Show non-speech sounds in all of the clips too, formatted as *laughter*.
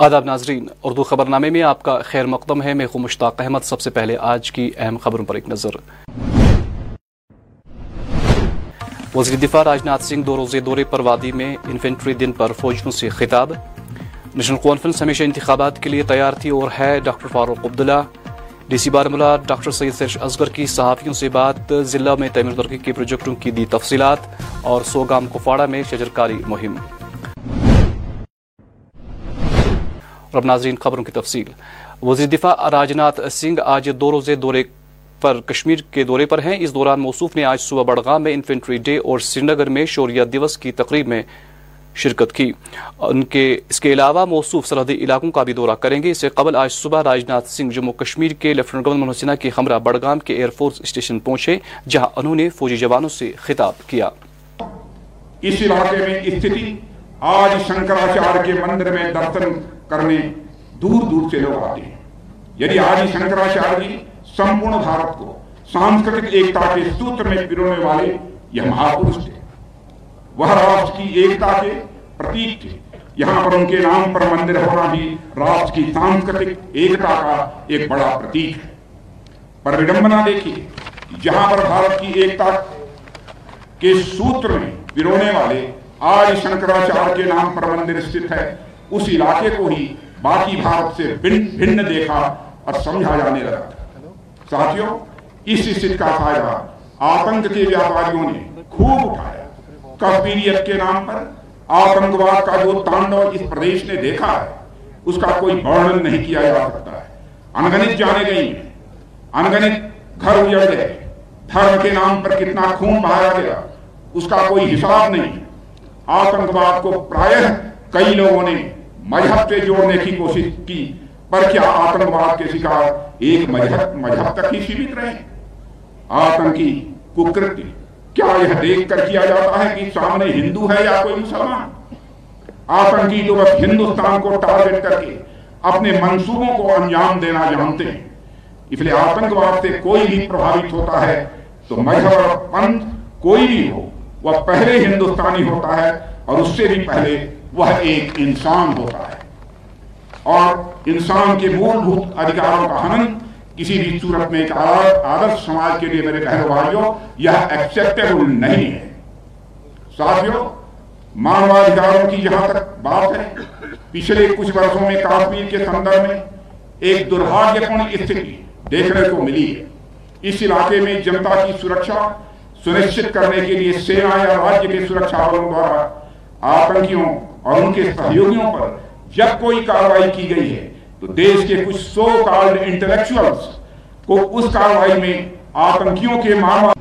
آداب ناظرین، اردو خبرنامے میں آپ کا خیر مقدم ہے۔ میں خو مشتاق احمد۔ سب سے پہلے آج کی اہم خبروں پر ایک نظر۔ وزیر دفاع راجناتھ سنگھ دو روزے دورے پر وادی میں انفینٹری دن پر فوجیوں سے خطاب۔ نیشنل کانفرنس ہمیشہ انتخابات کے لیے تیار تھی اور ہے doctor Farooq Abdullah. D C Baramulla doctor Syed Sarish Azgar کی صحافیوں سے بات۔ ضلع میں تعمیر ترقی کے پروجیکٹوں کی دی تفصیلات اور سوگام کپواڑہ میں شجرکاری مہم۔ اور ناظرین، خبروں کی تفصیل۔ وزیر دفاع راجناتھ سنگھ آج دو روزے دورے پر کشمیر کے دورے پر ہیں۔ اس دوران موصوف نے آج صبح بڑگام میں انفینٹری ڈے اور سری نگر میں شوریہ دیوس کی تقریب میں شرکت کی۔ ان کے، اس کے علاوہ موصوف سرحدی علاقوں کا بھی دورہ کریں گے۔ اس سے قبل آج صبح راجناتھ سنگھ جموں کشمیر کے لیفٹنٹ گورنر منوج سنہا کے ہمراہ بڑگام کے ایئر فورس اسٹیشن پہنچے، جہاں انہوں نے فوجی جوانوں سے خطاب کیا۔ اس علاقے میں استھتی آج شنکراچار کے مندر میں درشن کرنے دور دور سے لوگ آتے ہیں۔ یعنی آج شنکراچار جی سمپورن بھارت کو، سانسکرتک ایکتا کے سوتر میں پیرونے والے یہ مہاپروش تھے۔ وہ راشٹر کی ایکتا کے پرتیک تھے۔ یہاں پر ان کے نام پر مندر ہونا بھی راشٹر کی سانسکرتک ایکتا کا ایک بڑا پرتیک ہے۔ پر وڈمبنا دیکھیے جہاں پر بھارت کی ایکتا کے سوتر میں پیرونے والے آج شنکراچار کے نام پر مندر استھت ہے اس علاقے کو ہی باقی بھارت سے بھن دیکھا اور سمجھا جانے لگا ساتھیوں اس استھت کا فائدہ آتنک کے ویاپاریوں نے خوب اٹھایا کشمیریت کے نام پر آتنکواد کا جو تانڈو اس پردیش نے دیکھا ہے اس کا کوئی ورنن نہیں کیا جا سکتا ہے انگنت جانے گئی ہیں انگنت گھر اجڑ گئے دھرم کے نام پر کتنا خون بہایا گیا اس کا کوئی حساب نہیں آتنکواد کو پرائے کئی لوگوں نے مذہب سے جوڑنے کی کوشش کی، پر کیا آتنکواد کے شکار ایک مذہب مذہب تک ہی سیمت رہے آتنکی ککرتی کیا یہ دیکھ کر کیا جاتا ہے کہ سامنے ہندو ہے یا کوئی مسلمان؟ آتنکی جو بس ہندوستان کو ٹارگٹ کر کے اپنے منصوبوں کو انجام دینا جانتے ہیں۔ اس لیے آتنکواد سے کوئی بھی پربھاوت ہوتا ہے تو مذہب اور پنتھ کوئی بھی ہو۔ وہ پہلے ہندوستانی ہوتا ہے اور اس سے بھی پہلے وہ ایک انسان ہوتا ہے۔ اور انسان کے مول بھوت ادھکاروں کا ہنن کسی بھی صورت میں ایک آدرش سماج کے لیے میرے کہنے والیوں، یہ ایکسیپٹیبل نہیں ہے۔ ساتھیوں مانوادھکاروں کی جہاں تک بات ہے۔ پچھلے کچھ برسوں میں کاشمیر کے سندر میں ایک دربھاگیہپورن استھتی دیکھنے کو ملی ہے۔ اس علاقے میں جنتا کی سرکشا سنشچت کرنے کے لیے سینا یا راجیہ کے سرکشا بلوں دوارا آتنکیوں اور ان کے سہیوگیوں پر جب کوئی کاروائی کی گئی ہے، تو دیش کے کچھ سو کارڈ انٹلیکچوالز کو اس کاروائی میں آتنکیوں کے معاملہ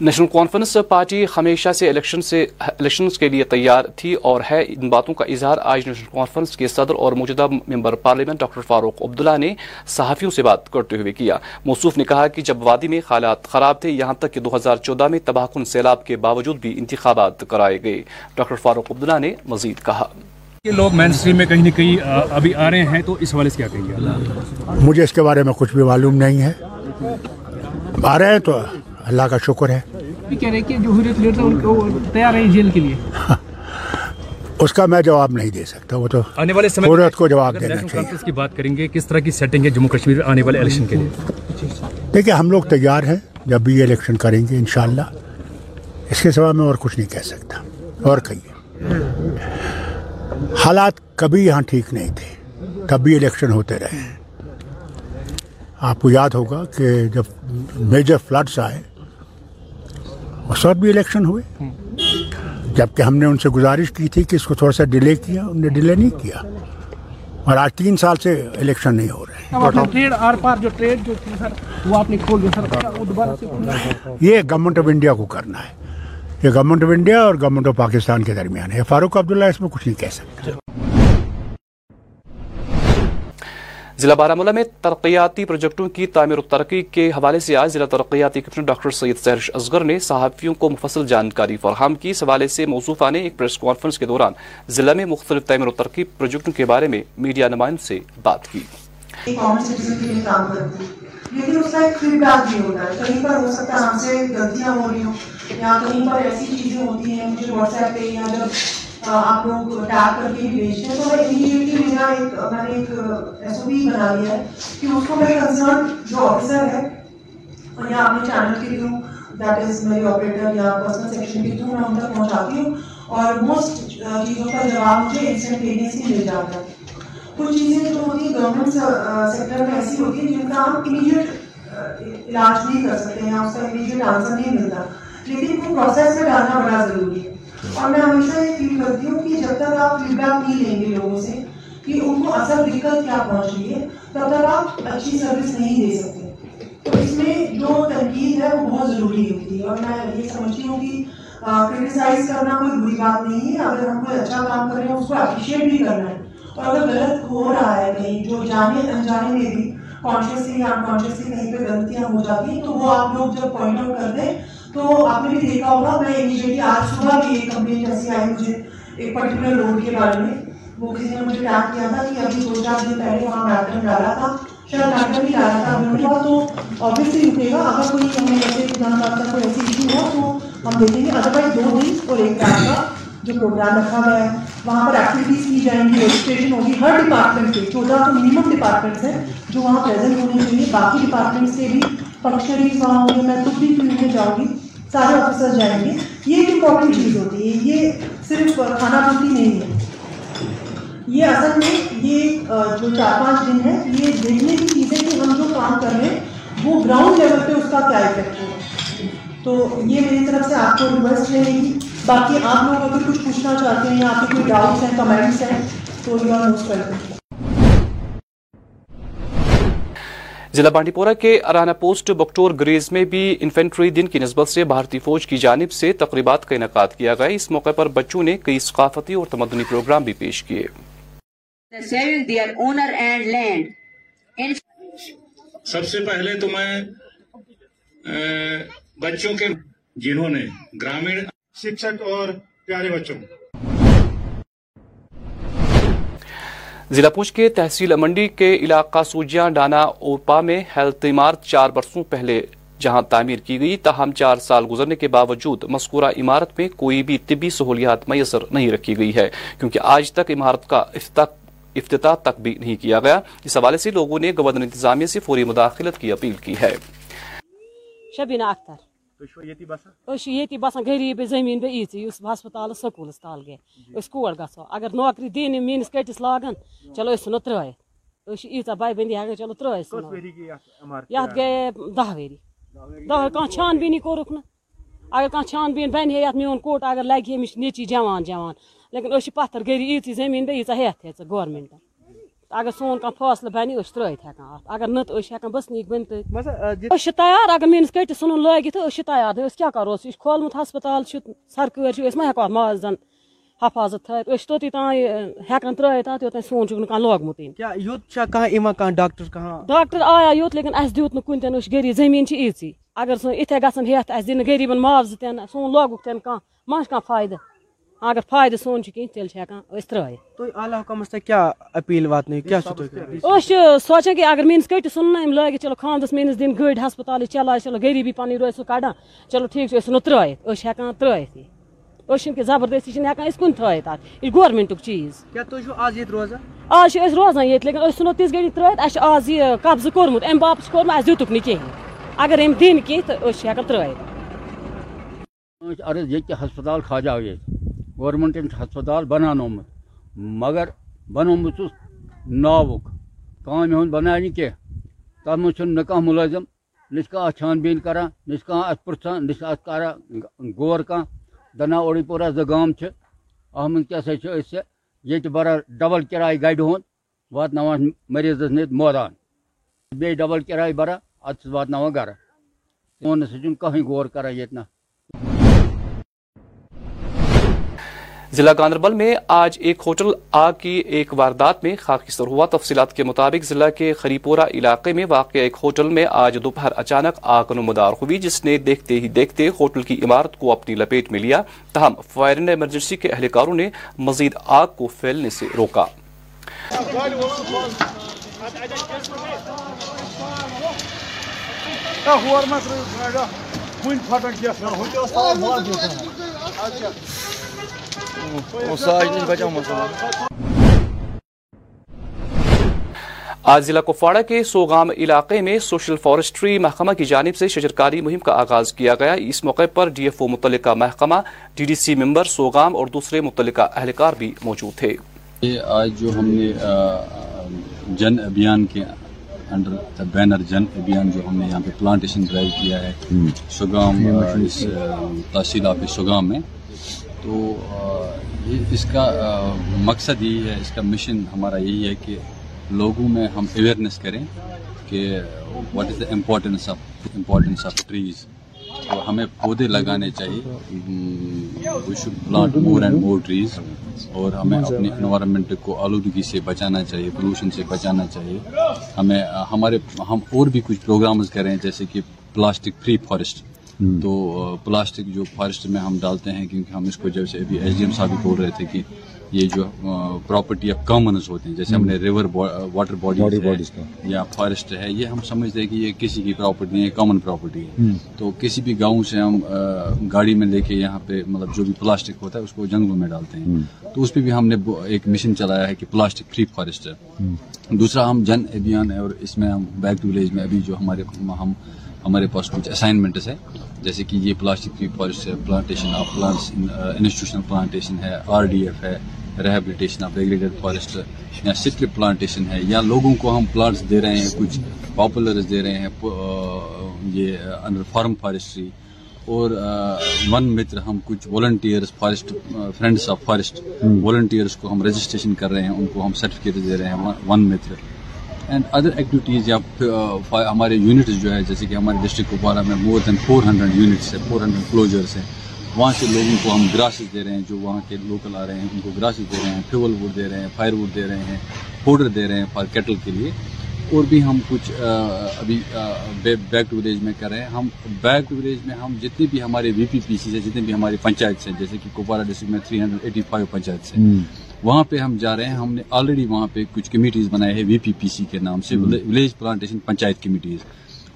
نیشنل کانفرنس پارٹی ہمیشہ سے الیکشن سے الیکشنز کے لیے تیار تھی اور ہے ان باتوں کا اظہار آج نیشنل کانفرنس کے صدر اور موجودہ ممبر پارلیمنٹ ڈاکٹر فاروق عبداللہ نے صحافیوں سے بات کرتے ہوئے کیا۔ موصوف نے کہا کہ جب وادی میں حالات خراب تھے یہاں تک کہ دو ہزار چودہ میں تباہ کن سیلاب کے باوجود بھی انتخابات کرائے گئے۔ ڈاکٹر فاروق عبداللہ نے مزید کہا۔ یہ لوگ مین اسٹریم میں کہیں نہ کہیں ابھی آ رہے ہیں تو اس حوالے سے کیا کہیں گے؟ مجھے اس کے بارے میں کچھ بھی معلوم نہیں ہے۔ آ رہے ہیں تو اللہ کا شکر ہے۔ کہہ رہے کہ جو حریت لیڈر ان کو تیار ہیں جیل کے لیے۔ *laughs* اس کا میں جواب نہیں دے سکتا وہ تو آنے والے کو جواب دینا نیشنل چاہیے۔ کانفرنس کی بات کریں گے کس طرح کی سیٹنگ ہے جموں کشمیر میں آنے والے الیکشن کے لیے؟ دیکھیں ہم لوگ تیار ہیں جب بھی یہ الیکشن کریں گے انشاءاللہ۔ اس کے سوا میں اور کچھ نہیں کہہ سکتا۔ اور کہیے۔ حالات کبھی یہاں ٹھیک نہیں تھے تب بھی الیکشن ہوتے رہے۔ آپ کو یاد ہوگا کہ جب میجر فلڈس آئے اس وقت بھی الیکشن ہوئے۔ جبکہ ہم نے ان سے گزارش کی تھی کہ اس کو تھوڑا سا ڈیلے کیا انہوں نے ڈیلے نہیں کیا۔ اور آج تین سال سے الیکشن نہیں ہو رہے ہے۔ یہ گورنمنٹ آف انڈیا کو کرنا ہے۔ یہ گورنمنٹ آف انڈیا اور گورنمنٹ آف پاکستان کے درمیان ہے۔ فاروق عبداللہ اس میں کچھ نہیں کہہ سکتا۔ ضلع بارامولہ میں ترقیاتی پروجیکٹوں کی تعمیر و ترقی کے حوالے سے آج ضلع ترقیاتی کیپٹن ڈاکٹر سید سہرش اصغر نے صحافیوں کو مفصل جانکاری فراہم کی۔ اس حوالے سے موصوفہ نے ایک پریس کانفرنس کے دوران ضلع میں مختلف تعمیر و ترقی پروجیکٹوں کے بارے میں میڈیا نمائند سے بات کی۔ لیکن اس کا ایک فیڈ بیک بھی ہوتا ہے۔ کہیں پر ہو سکتا ہے ہم سے غلطیاں ہو رہی ہوں یا کہیں پر ایسی چیزیں ہوتی ہیں، مجھے واٹس ایپ پہ یا جب آپ لوگ ٹیگ کر کے بھیجتے ہیں، تو میں ایک میں نے ایک ایس او پی بنا لیا ہے کہ اس کو میرے کنسرن جو آفیسر ہے اور یا اپنے چینل کے تھرو دیٹ از میری آپریٹر یا پرسنل سیکشن کے تھرو میں ان تک پہنچاتی ہوں اور موسٹ چیزوں کا جواب مجھے انسٹنٹینیسلی مل جاتا ہے کچھ چیزیں جو ہوتی ہیں گورنمنٹ سیکٹر میں ایسی ہوتی ہیں جن کا ہم امیڈیٹ علاج نہیں کر سکتے ہیں اس کا امیڈیٹ آنسر نہیں ملتا لیکن وہ پروسیس میں ڈالنا بڑا ضروری ہے اور میں ہمیشہ یہ فیل کرتی ہوں کہ جب تک آپ فیڈ بیک نہیں لیں گے لوگوں سے کہ ان کو اثر دے کر کیا پہنچ ہے تب تک آپ اچھی سروس نہیں دے سکتے، تو اس میں جو تنقید ہے وہ بہت ضروری ہوتی ہے۔ اور میں یہ سمجھتی ہوں کہ کرٹیسائز کرنا کوئی بری بات نہیں ہے۔ اگر ہم کوئی اچھا کام کر رہے ہیں، اس کو اپریشیٹ بھی کرنا ہے۔ اور اگر غلط ہو رہا ہے کہیں، جو جانے انجانے میں بھی کانشیسلی یا انکانشیسلی کہیں پہ غلطیاں ہو جاتی ہیں، تو وہ آپ لوگ جب پوائنٹ آؤٹ کر دیں، تو آپ نے بھی دیکھا ہوگا، میں انیشیٹلی آج صبح بھی ایک کمپنی جیسی آئی مجھے، ایک پرٹیکولر روڈ کے بارے میں۔ وہ کسی نے مجھے ٹیگ کیا تھا کہ ابھی دو چار دن پہلے وہاں میٹرم ڈالا تھا، شاید میٹرم ہی ڈالا تھا، ہم نے کہا تو آبویسلی رکے گا، اگر کوئی ہمیں جیسے خان بات کا کوئی ایسی ایشو ہو تو ہم دیکھیں گے ادروائز دو دن اور ایک ٹائم کا جو پروگرام رکھا گیا ہے، وہاں پر ایکٹیویٹیز کی جائیں گی رجسٹریشن ہوگی، ہر ڈپارٹمنٹ کے چودہ تو منیمم ڈپارٹمنٹس ہیں جو وہاں پریزنٹ ہونے چاہیے باقی ڈپارٹمنٹس کے بھی فنکشنریز وہاں ہوں گے، میں خود بھی فیلڈ میں جاؤں گی، سارے آفیسر جائیں گے۔ یہ ایک امپورٹنٹ چیز ہوتی ہے، یہ صرف کھانا پوتی نہیں ہے۔ یہ اصل میں یہ جو چار پانچ دن ہے یہ دیکھنے کی چیز ہے کہ ہم جو کام کر رہے ہیں، وہ گراؤنڈ لیول پہ اس کا کیا افیکٹ ہے تو یہ میری طرف سے آپ کو ریکویسٹ رہے گی باقی آپ لوگ اگر کچھ پوچھنا چاہتے ہیں یا آپ کے کوئی ڈاؤٹس ہیں کمنٹس ہیں، تو یو آر موسٹ ویلکم ضلع بانڈی پورہ کے ارانہ پوسٹ بکٹور گریز میں بھی انفینٹری دن کی نسبت سے بھارتی فوج کی جانب سے تقریبات کا انعقاد کیا گیا۔ اس موقع پر بچوں نے کئی ثقافتی اور تمدنی پروگرام بھی پیش کیے۔ سب سے پہلے تو میں بچوں کے جنہوں نے گرامی شکشک اور پیارے بچوں۔ ضلع پونچھ کے تحصیل منڈی کے علاقہ سوجیاں ڈانا اوپا میں ہیلتھ عمارت چار برسوں پہلے جہاں تعمیر کی گئی تاہم چار سال گزرنے کے باوجود مسکورہ عمارت میں کوئی بھی طبی سہولیات میسر نہیں رکھی گئی ہے کیونکہ آج تک عمارت کا افتخت افتتاح تک بھی نہیں کیا گیا۔ اس حوالے سے لوگوں نے گورنر انتظامیہ سے فوری مداخلت کی اپیل کی ہے۔ شبینہ اختر۔ یہ باسان غریب زمین بے عیزی اس ہسپتال سکولس تل گئے۔ اس کور گھو اگر نوکری دین مینس کٹس لاگان چلو ژھنو ترٲیِتھ ییٖژاہ بائی بندی ہیٚکان چلو ترٲیِتھ یَتھ گئے دہ ویری دہ کان چھان بیٖنی کوٚرُکھ نہٕ اگر کانٛہہ چھان بیٖن بَنہِ ہے یَتھ میون کوٹ اگر لَگہِ ہے أمِس چھِ نیٚچی جوان جَوان۔ لیکِن أسۍ چھِ پَتھر گٔری ییٖژی زٔمیٖن بیٚیہِ ییٖژاہ ہٮ۪تھ ہیٚژٕ گورمٮ۪نٛٹَن اگر سون کانٛہہ فٲصلہٕ بَنہِ أسۍ ترٛٲیِتھ ہٮ۪کان اَتھ۔ اگر نہٕ تہٕ أسۍ چھِ ہٮ۪کان بٔسنٕکۍ بٔنِتھ أسۍ چھِ تیار اگر میٛٲنِس کٔٹِس ژھٕنُن لٲگِتھ تہٕ أسۍ چھِ تیار أسۍ کیٛاہ کَرو؟ أسۍ چھِ کھولمُت ہَسپَتال چھُ سرکٲرۍ چھُ أسۍ ما ہٮ۪کو اَتھ حفاظت تھٲیِتھ أسۍ چھِ توٚتٕے ہٮ۪کان ترٛٲیِتھ اَتھ یوٚتانۍ سون چھُکھ نہٕ کانٛہہ لوگمُتٕے یوٚت چھا کانٛہہ یِوان کانٛہہ ڈاکٹر کانٛہہ ڈاکٹر آیا یوٚت لیکِن اَسہِ دیُت نہٕ کُنہِ تہِ نہٕ أسۍ غریٖب زٔمیٖن چھِ اگر سُہ یِتھَے گژھن ہٮ۪تھ اَسہِ دِنہٕ غریٖبَن معاوضہٕ تہِ نہٕ سون لوگُکھ تہِ نہٕ کانٛہہ ما چھُ کانٛہہ فٲیدٕ اگر فٲیدٕ سون چھُ کینٛہہ تیٚلہِ چھِ ہٮ۪کان أسۍ ترٛٲیِتھ تُہۍ تۄہہِ کیٛاہ أپیٖل واتنٲیِو کیٛاہ تُہۍ أسۍ چھِ سونٛچان کہِ اگر میٛٲنِس کٔٹِس سُن نہٕ أمۍ لٲگِتھ چلو خانٛدرَس میٛٲنِس دِنۍ گٲڑۍ ہَسپَتالٕچ چلاے چلو غریٖبی پَنٕنۍ روزِ سُہ کَڑان چلو ٹھیٖک چھُ أسۍ ژھٕنو ترٛٲیِتھ أسۍ چھِ ہٮ۪کان ترٛٲیِتھ یہِ أسۍ چھِنہٕ کہِ زبردٲستی اس کن أسۍ ات تھٲیِتھ اَتھ یہِ آز روزان آز چھِ اس روزان ییٚتہِ لیکِن أسۍ ژھٕنو تِژھ گٔڑی ترٛٲیِتھ اَسہِ چھُ آز یہِ قبضہٕ کوٚرمُت اَمہِ باپتھ اگر أمۍ دین کی تو اس چھِ ہٮ۪کان ترٛٲیِتھ عرض ییٚتہِ ہسپتال کھاجاو ییٚتہِ گورمٮ۪نٛٹَن ہسپتال ہَسپَتال مگر بَنومُت چھُس ناوُک کامہِ ہُنٛد بَناے نہٕ کینٛہہ تَتھ منٛز چھُنہٕ نہ چھِ کانٛہہ اَتھ چھان بیٖن کَران نہ غور دنا اوڑی پورہ زگام اہم کیا یہ برا ڈبل کرائے گاڑِ ہند وات مریضس نت مودان۔ بیٚیہِ ڈبل کرائے برا ادس وات گرٕ سون سُہ چھُنہٕ کٕہٕنۍ غور کران ییٚتہِ نہ ضلع گاندربل میں آج ایک ہوٹل آگ کی ایک واردات میں خاکی سر ہوا۔ تفصیلات کے مطابق ضلع کے خریپورہ علاقے میں واقع ایک ہوٹل میں آج دوپہر اچانک آگ نمودار ہوئی، جس نے دیکھتے ہی دیکھتے ہوٹل کی عمارت کو اپنی لپیٹ میں لیا۔ تاہم، فائر اینڈ ایمرجنسی کے اہلکاروں نے مزید آگ کو پھیلنے سے روکا۔ آج ضلع کپواڑہ کے سوگام علاقے میں سوشل فارسٹری محکمہ کی جانب سے شجرکاری مہم کا آغاز کیا گیا۔ اس موقع پر ڈی ایف او متعلقہ محکمہ ڈی ڈی سی ممبر سوگام اور دوسرے متعلقہ اہلکار بھی موجود تھے۔ آج جو ہم نے جن ابھیان کے انڈر بینر جن ابھیان جو ہم نے یہاں پہ پلانٹیشن ڈرائیو کیا ہے سوگام تحصیل آفس سوگام میں۔ تو یہ اس کا مقصد یہی ہے، اس کا مشن ہمارا یہی ہے کہ لوگوں میں ہم اویئرنیس کریں کہ what is the importance of importance of trees تو ہمیں پودے لگانے چاہیے۔ We should plant more and more trees اور ہمیں اپنے انوائرمنٹ کو آلودگی سے بچانا چاہیے پولوشن سے بچانا چاہیے۔ ہمیں، ہمارے، ہم اور بھی کچھ پروگرامز کریں، جیسے کہ پلاسٹک فری فارسٹ تو پلاسٹک جو فارسٹ میں ہم ڈالتے ہیں کیونکہ ہم اس کو جیسے ابھی ایس ڈی ایم صاحب بھی بول رہے تھے کہ یہ جو پراپرٹی آف کامنز ہوتے ہیں جیسے ہم نے ریور واٹر باڈی یا فارسٹ ہے یہ ہم سمجھتے ہیں کہ یہ کسی کی پراپرٹی نہیں ہے کامن پراپرٹی ہے۔ تو کسی بھی گاؤں سے ہم گاڑی میں لے کے یہاں پہ مطلب جو بھی پلاسٹک ہوتا ہے اس کو جنگلوں میں ڈالتے ہیں۔ تو اس پہ بھی ہم نے ایک مشن چلایا ہے کہ پلاسٹک فری فارسٹ دوسرا ہم جن ابھیان ہے اور اس میں ہم بیک ٹو ولیج میں ابھی جو ہمارے ہم ہمارے پاس کچھ اسائنمنٹس ہیں۔ جیسے کہ یہ پلاسٹک کی policy plantation of plants institutional plantation ہے آر ڈی ایف ہے ریبلیٹیشن آف ریگریڈیڈ فارسٹ یا سٹری پلانٹیشن ہے یا لوگوں کو ہم پلانٹس دے رہے ہیں کچھ پاپولرز دے رہے ہیں یہ انڈر فارم فارسٹری اور ون متر ہم کچھ volunteers forest friends of forest volunteers کو ہم رجسٹریشن کر رہے ہیں ان کو ہم سرٹیفکیٹ دے رہے ہیں one Mitra. And other activities یا ہمارے یونٹس جو ہے جیسے کہ ہمارے ڈسٹرکٹ کپوارہ میں more than four hundred units ہیں فور ہنڈریڈ کلوجرس ہیں وہاں سے لوگوں کو ہم گراسز دے رہے ہیں جو وہاں کے لوکل آ رہے ہیں ان کو گراسز دے رہے ہیں فیول ووڈ دے رہے ہیں فائر ووڈ دے رہے ہیں پوڈر دے رہے ہیں فار کیٹل کے لیے اور بھی ہم کچھ ابھی بیک ٹو ولیج میں کر رہے ہیں ہم بیک ٹو ولیج میں ہم جتنے بھی ہمارے وی پی پی سی ہیں جتنے بھی ہماری پنچایت ہیں جیسے کہ کپوارہ ڈسٹرکٹ میں three hundred eighty five panchayat ہیں وہاں پہ ہم جا رہے ہیں ہم نے آلریڈی وہاں پہ کچھ کمیٹیز بنائے ہیں وی پی پی سی کے نام سے ولیج پلانٹیشن پنچایت کمیٹیز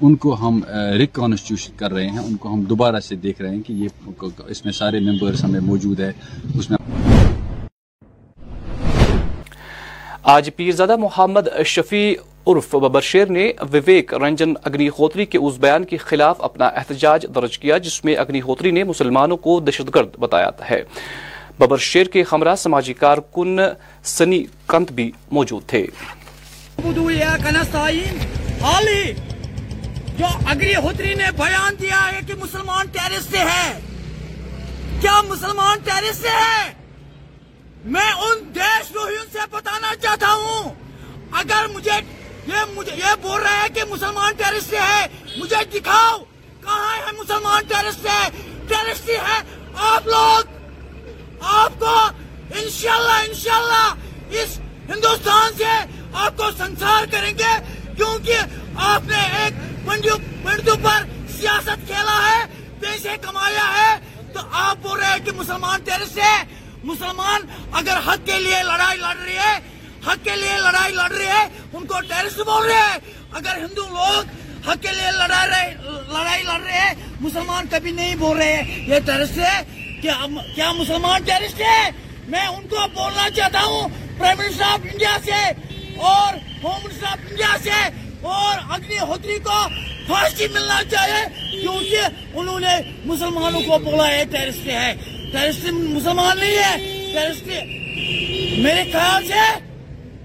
ان کو ہم ریکانسٹیوشن کر رہے ہیں ان کو ہم دوبارہ سے دیکھ رہے ہیں کہ یہ اس میں سارے ممبرس ہمیں موجود ہے اس میں آج پیرزادہ محمد شفیع عرف ببر شیر نے ویویک رنجن اگنی ہوتری کے اس بیان کے خلاف اپنا احتجاج درج کیا جس میں اگنی ہوتری نے مسلمانوں کو دہشت گرد بتایا ہے۔ ببر شیر کے ہمراہ سماجی کارکن سنی کنت بھی موجود تھے۔ جو اگری ہوتری نے بیان دیا ہے کہ مسلمان ٹیرس سے ہے۔ کیا مسلمان ٹیرس سے ہے؟ میں ان دیش روحیوں سے بتانا چاہتا ہوں۔ اگر مجھے یہ مجھے یہ بول رہا ہے کہ مسلمان ٹیرس سے ہے، مجھے دکھاؤ کہاں ہے مسلمان ٹیرس سے؟ ٹیرس سے ہے آپ لوگ۔ آپ کو انشاءاللہ انشاءاللہ اس ہندوستان سے آپ کو سنسار کریں گے، کیونکہ آپ نے ایک پنڈو پر سیاست کھیلا ہے پیسے کمایا ہے، تو آپ بول رہے ہیں کہ مسلمان ٹیرس ہے مسلمان اگر حق کے لیے لڑائی لڑ رہی ہے حق کے لیے لڑائی لڑ رہی ہے ان کو ٹیرس بول رہے ہیں۔ اگر ہندو لوگ حق کے لیے لڑائی لڑ رہے ہیں، مسلمان کبھی نہیں بول رہے ہیں۔ یہ ٹیرس ہے کیا مسلمان ٹیرسٹ ہے میں ان کو بولنا چاہتا ہوں پرائم منسٹر آف انڈیا سے، اور ہوم منسٹر آف انڈیا سے، اور اگنی ہوتری کو پھانسی ملنا چاہیے کیونکہ انہوں نے مسلمانوں کو بولا ہے ٹیرسٹ ہے۔ ٹیرسٹ مسلمان نہیں ہے ٹیرسٹ میرے خیال سے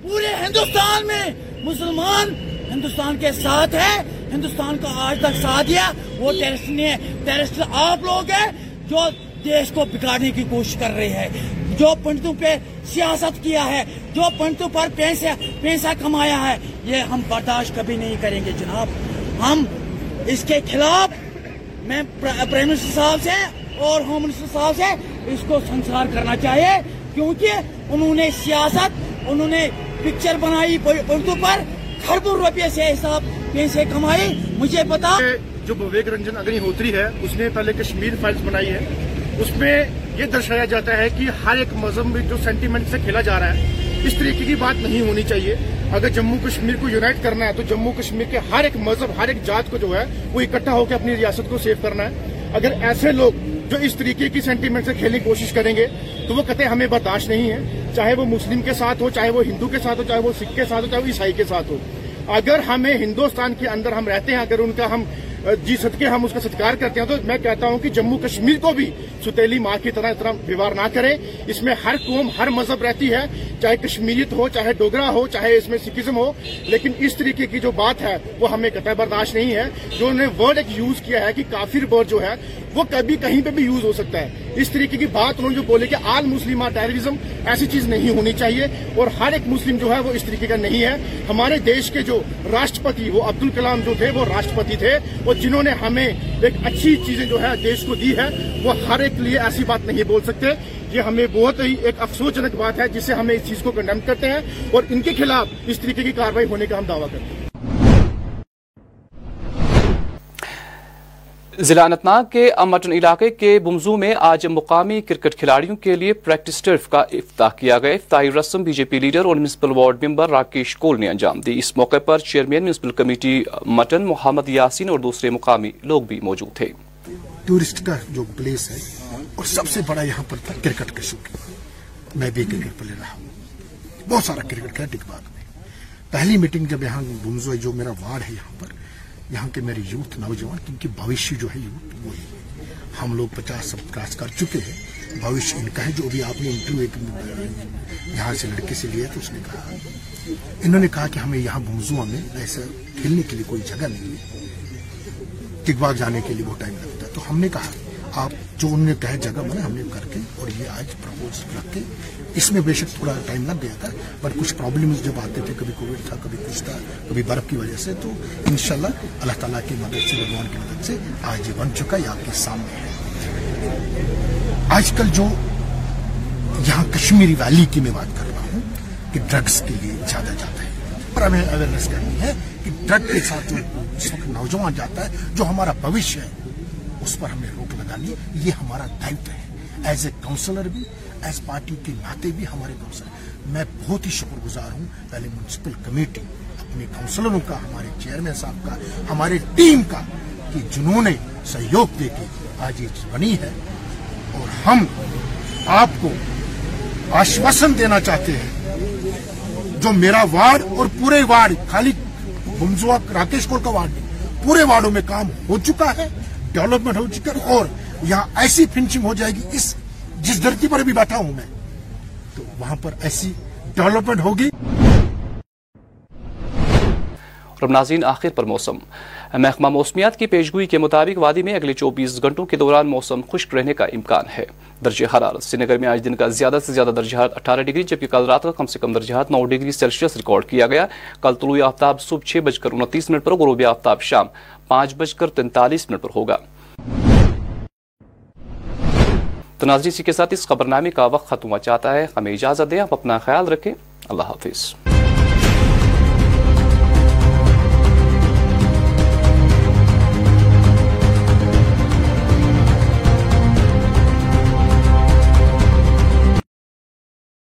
پورے ہندوستان میں مسلمان ہندوستان کے ساتھ ہے ہندوستان کا آج تک ساتھ دیا، وہ ٹیرسٹ نہیں ہے۔ ٹیرسٹ آپ لوگ ہیں جو دیش کو بگاڑنے کی کوشش کر رہی ہے جو پنڈتوں پہ سیاست کیا ہے، جو پنڈتوں پر پیسہ پیسہ کمایا ہے، یہ ہم برداشت کبھی نہیں کریں گے۔ جناب، ہم اس کے خلاف، میں پرائم منسٹر صاحب سے اور ہوم منسٹر صاحب سے اس کو سنسار کرنا چاہیے۔ کیونکہ انہوں نے سیاست، انہوں نے پکچر بنائی پنڈتوں پر۔ خربوں روپے سے حساب پیسے کمائے۔ مجھے پتا جو بویگ رنجن اگنی ہوتری ہے، اس نے پہلے کشمیر فائلز بنائی ہے اس میں یہ درشایا جاتا ہے کہ ہر ایک مذہب میں جو سینٹیمنٹ سے کھیلا جا رہا ہے، اس طریقے کی بات نہیں ہونی چاہیے۔ اگر جموں کشمیر کو یونائٹ کرنا ہے، تو جموں کشمیر کے ہر ایک مذہب، ہر ایک جات کو جو ہے، وہ اکٹھا ہو کے اپنی ریاست کو سیو کرنا ہے۔ اگر ایسے لوگ جو اس طریقے کی سینٹیمنٹ سے کھیلنے کی کوشش کریں گے، تو وہ کہتے ہیں ہمیں برداشت نہیں ہے۔ چاہے وہ مسلم کے ساتھ ہو، چاہے وہ ہندو کے ساتھ ہو، چاہے وہ سکھ کے ساتھ ہو، چاہے وہ عیسائی کے ساتھ ہو۔ اگر ہمیں ہندوستان کے اندر ہم رہتے ہیں، اگر ان کا ہم جی صدقے ہم اس کا ستکار کرتے ہیں۔ تو میں کہتا ہوں کہ جموں کشمیر کو بھی ستیلی ماں کی طرح اتنا ویوہار نہ کریں۔ اس میں ہر قوم، ہر مذہب رہتی ہے۔ چاہے کشمیریت ہو، چاہے ڈوگرا ہو، چاہے اس میں سکھزم ہو، لیکن اس طریقے کی جو بات ہے، وہ ہمیں قطع برداشت نہیں ہے۔ جو انہوں نے ورڈ ایک یوز کیا ہے کہ کافر ورڈ جو ہے، وہ کبھی کہیں پہ بھی یوز ہو سکتا ہے۔ اس طریقے کی بات انہوں نے جو بولے کہ آل مسلمہ ٹیررزم ایسی چیز نہیں ہونی چاہیے۔ اور ہر ایک مسلم جو ہے، وہ اس طریقے کا نہیں ہے۔ ہمارے دیش کے جو راشٹرپتی، وہ عبد الکلام جو تھے، وہ راشٹرپتی تھے۔ اور جنہوں نے ہمیں ایک اچھی چیزیں جو ہے، دیش کو دی ہے، وہ ہر ایک لیے ایسی بات نہیں بول سکتے۔ یہ ہمیں بہت ہی ایک افسوس جنک بات ہے جس سے ہمیں اس چیز کو کنڈم کرتے ہیں اور ان کے خلاف اس طریقے کی کاروائی ہونے کا ہم دعویٰ کرتے ہیں۔ ضلع انتناگ کے امٹن علاقے کے بمزو میں آج مقامی کرکٹ کھلاڑیوں کے لیے پریکٹس ٹرف کا افتاح کیا گیا۔ افتتاحی رسم بی جے پی لیڈر اور municipal ward member Rakesh Kaul نے انجام دی۔ اس موقع پر chairman municipal committee Mattan Mohammad Yasin اور دوسرے مقامی لوگ بھی موجود تھے۔ ٹورسٹ کا جو پلیس ہے، اور سب سے بڑا یہاں پر تھا کرکٹ کا شوق میں بھی کرکٹ پلے رہا ہوں۔ بہت سارا کرکٹ کھیلا ٹکباغ میں۔ پہلی میٹنگ جب یہاں گمزو جو میرا وارڈ ہے یہاں پر، یہاں کے میرے یوتھ نوجوان، کیونکہ بھوشی جو ہے، یوتھ وہی ہے۔ ہم لوگ پچاس سب کاس کر چکے ہیں۔ بھوشی ان کا ہے، جو ابھی آپ نے انٹرویو ایک یہاں سے لڑکے سے لیا تو اس نے کہا۔ انہوں نے کہا کہ ہمیں یہاں بمزوا میں ایسا کھیلنے کے لیے کوئی جگہ نہیں ہے۔ ٹک ٹکباغ جانے کے لیے وہ ٹائم لگتا ہم نے کہا آپ جو انہوں نے کہا جگہ بنا ہم نے کر کے اور یہ آج پروپوز رکھ کے اس میں بے شک تھوڑا ٹائم لگ گیا تھا بٹ کچھ پرابلمز جب آتے تھے، کبھی کووڈ تھا، کبھی کچھ تھا، کبھی برف کی وجہ سے، تو انشاءاللہ اللہ تعالیٰ کی مدد سے، بھگوان کی مدد سے آج یہ بن چکا یہ آپ کے سامنے ہے۔ آج کل جو یہاں کشمیری ویلی کی میں بات کر رہا ہوں کہ ڈرگز کے لیے زیادہ جاتا ہے۔ پر ہمیں اویئرنیس کرنی ہے کہ ڈرگ کے ساتھ جو نوجوان جاتا ہے، جو ہمارا بھوشیہ ہے اس پر ہم نے روک لگا لی یہ ہمارا دائت ہے۔ ایز اے کاؤنسلر بھی ایز پارٹی کے ناطے بھی ہمارے کاؤنسلر میں بہت ہی شکر گزار ہوں پہلے میونسپل کمیٹی اپنے کاؤنسلروں کا، ہمارے چیئرمین صاحب کا، ہمارے ٹیم کا، کہ جنہوں نے سہیوگ دے کے آج یہ بنی ہے۔ اور ہم آپ کو آشواسن دینا چاہتے ہیں۔ جو میرا وارڈ اور پورے وارڈ خالی بمزوا راکیش کور کا وارڈ نہیں، پورے وارڈوں میں کام ہو چکا ہے۔ ڈیولپمنٹ ہو چکر اور یہاں ایسی فنشنگ ہو جائے گی، اس جس دھرتی پر بھی بیٹھا ہوں میں، تو وہاں پر ایسی ڈیولپمنٹ ہوگی۔ ناظرین، آخر پر موسم۔ محکمہ موسمیات کی پیشگوئی کے مطابق وادی میں اگلے چوبیس گھنٹوں کے دوران موسم خشک رہنے کا امکان ہے۔ درجہ حرارت سری نگر میں آج دن کا زیادہ سے زیادہ درجہ اٹھارہ ڈگری، جبکہ کل رات کا کم سے کم درجہ نو ڈگری سیلسیس ریکارڈ کیا گیا۔ کل طلوع آفتاب صبح چھ بج کر انتیس منٹ پر غروبی آفتاب شام پانچ بج کر تینتالیس منٹ پر ہوگا۔ تو ناظرین، اسی کے ساتھ اس خبرنامے کا وقت ختم ہوا چاہتا ہے۔ ہمیں اجازت دیں، آپ اپنا خیال رکھیں۔ اللہ حافظ۔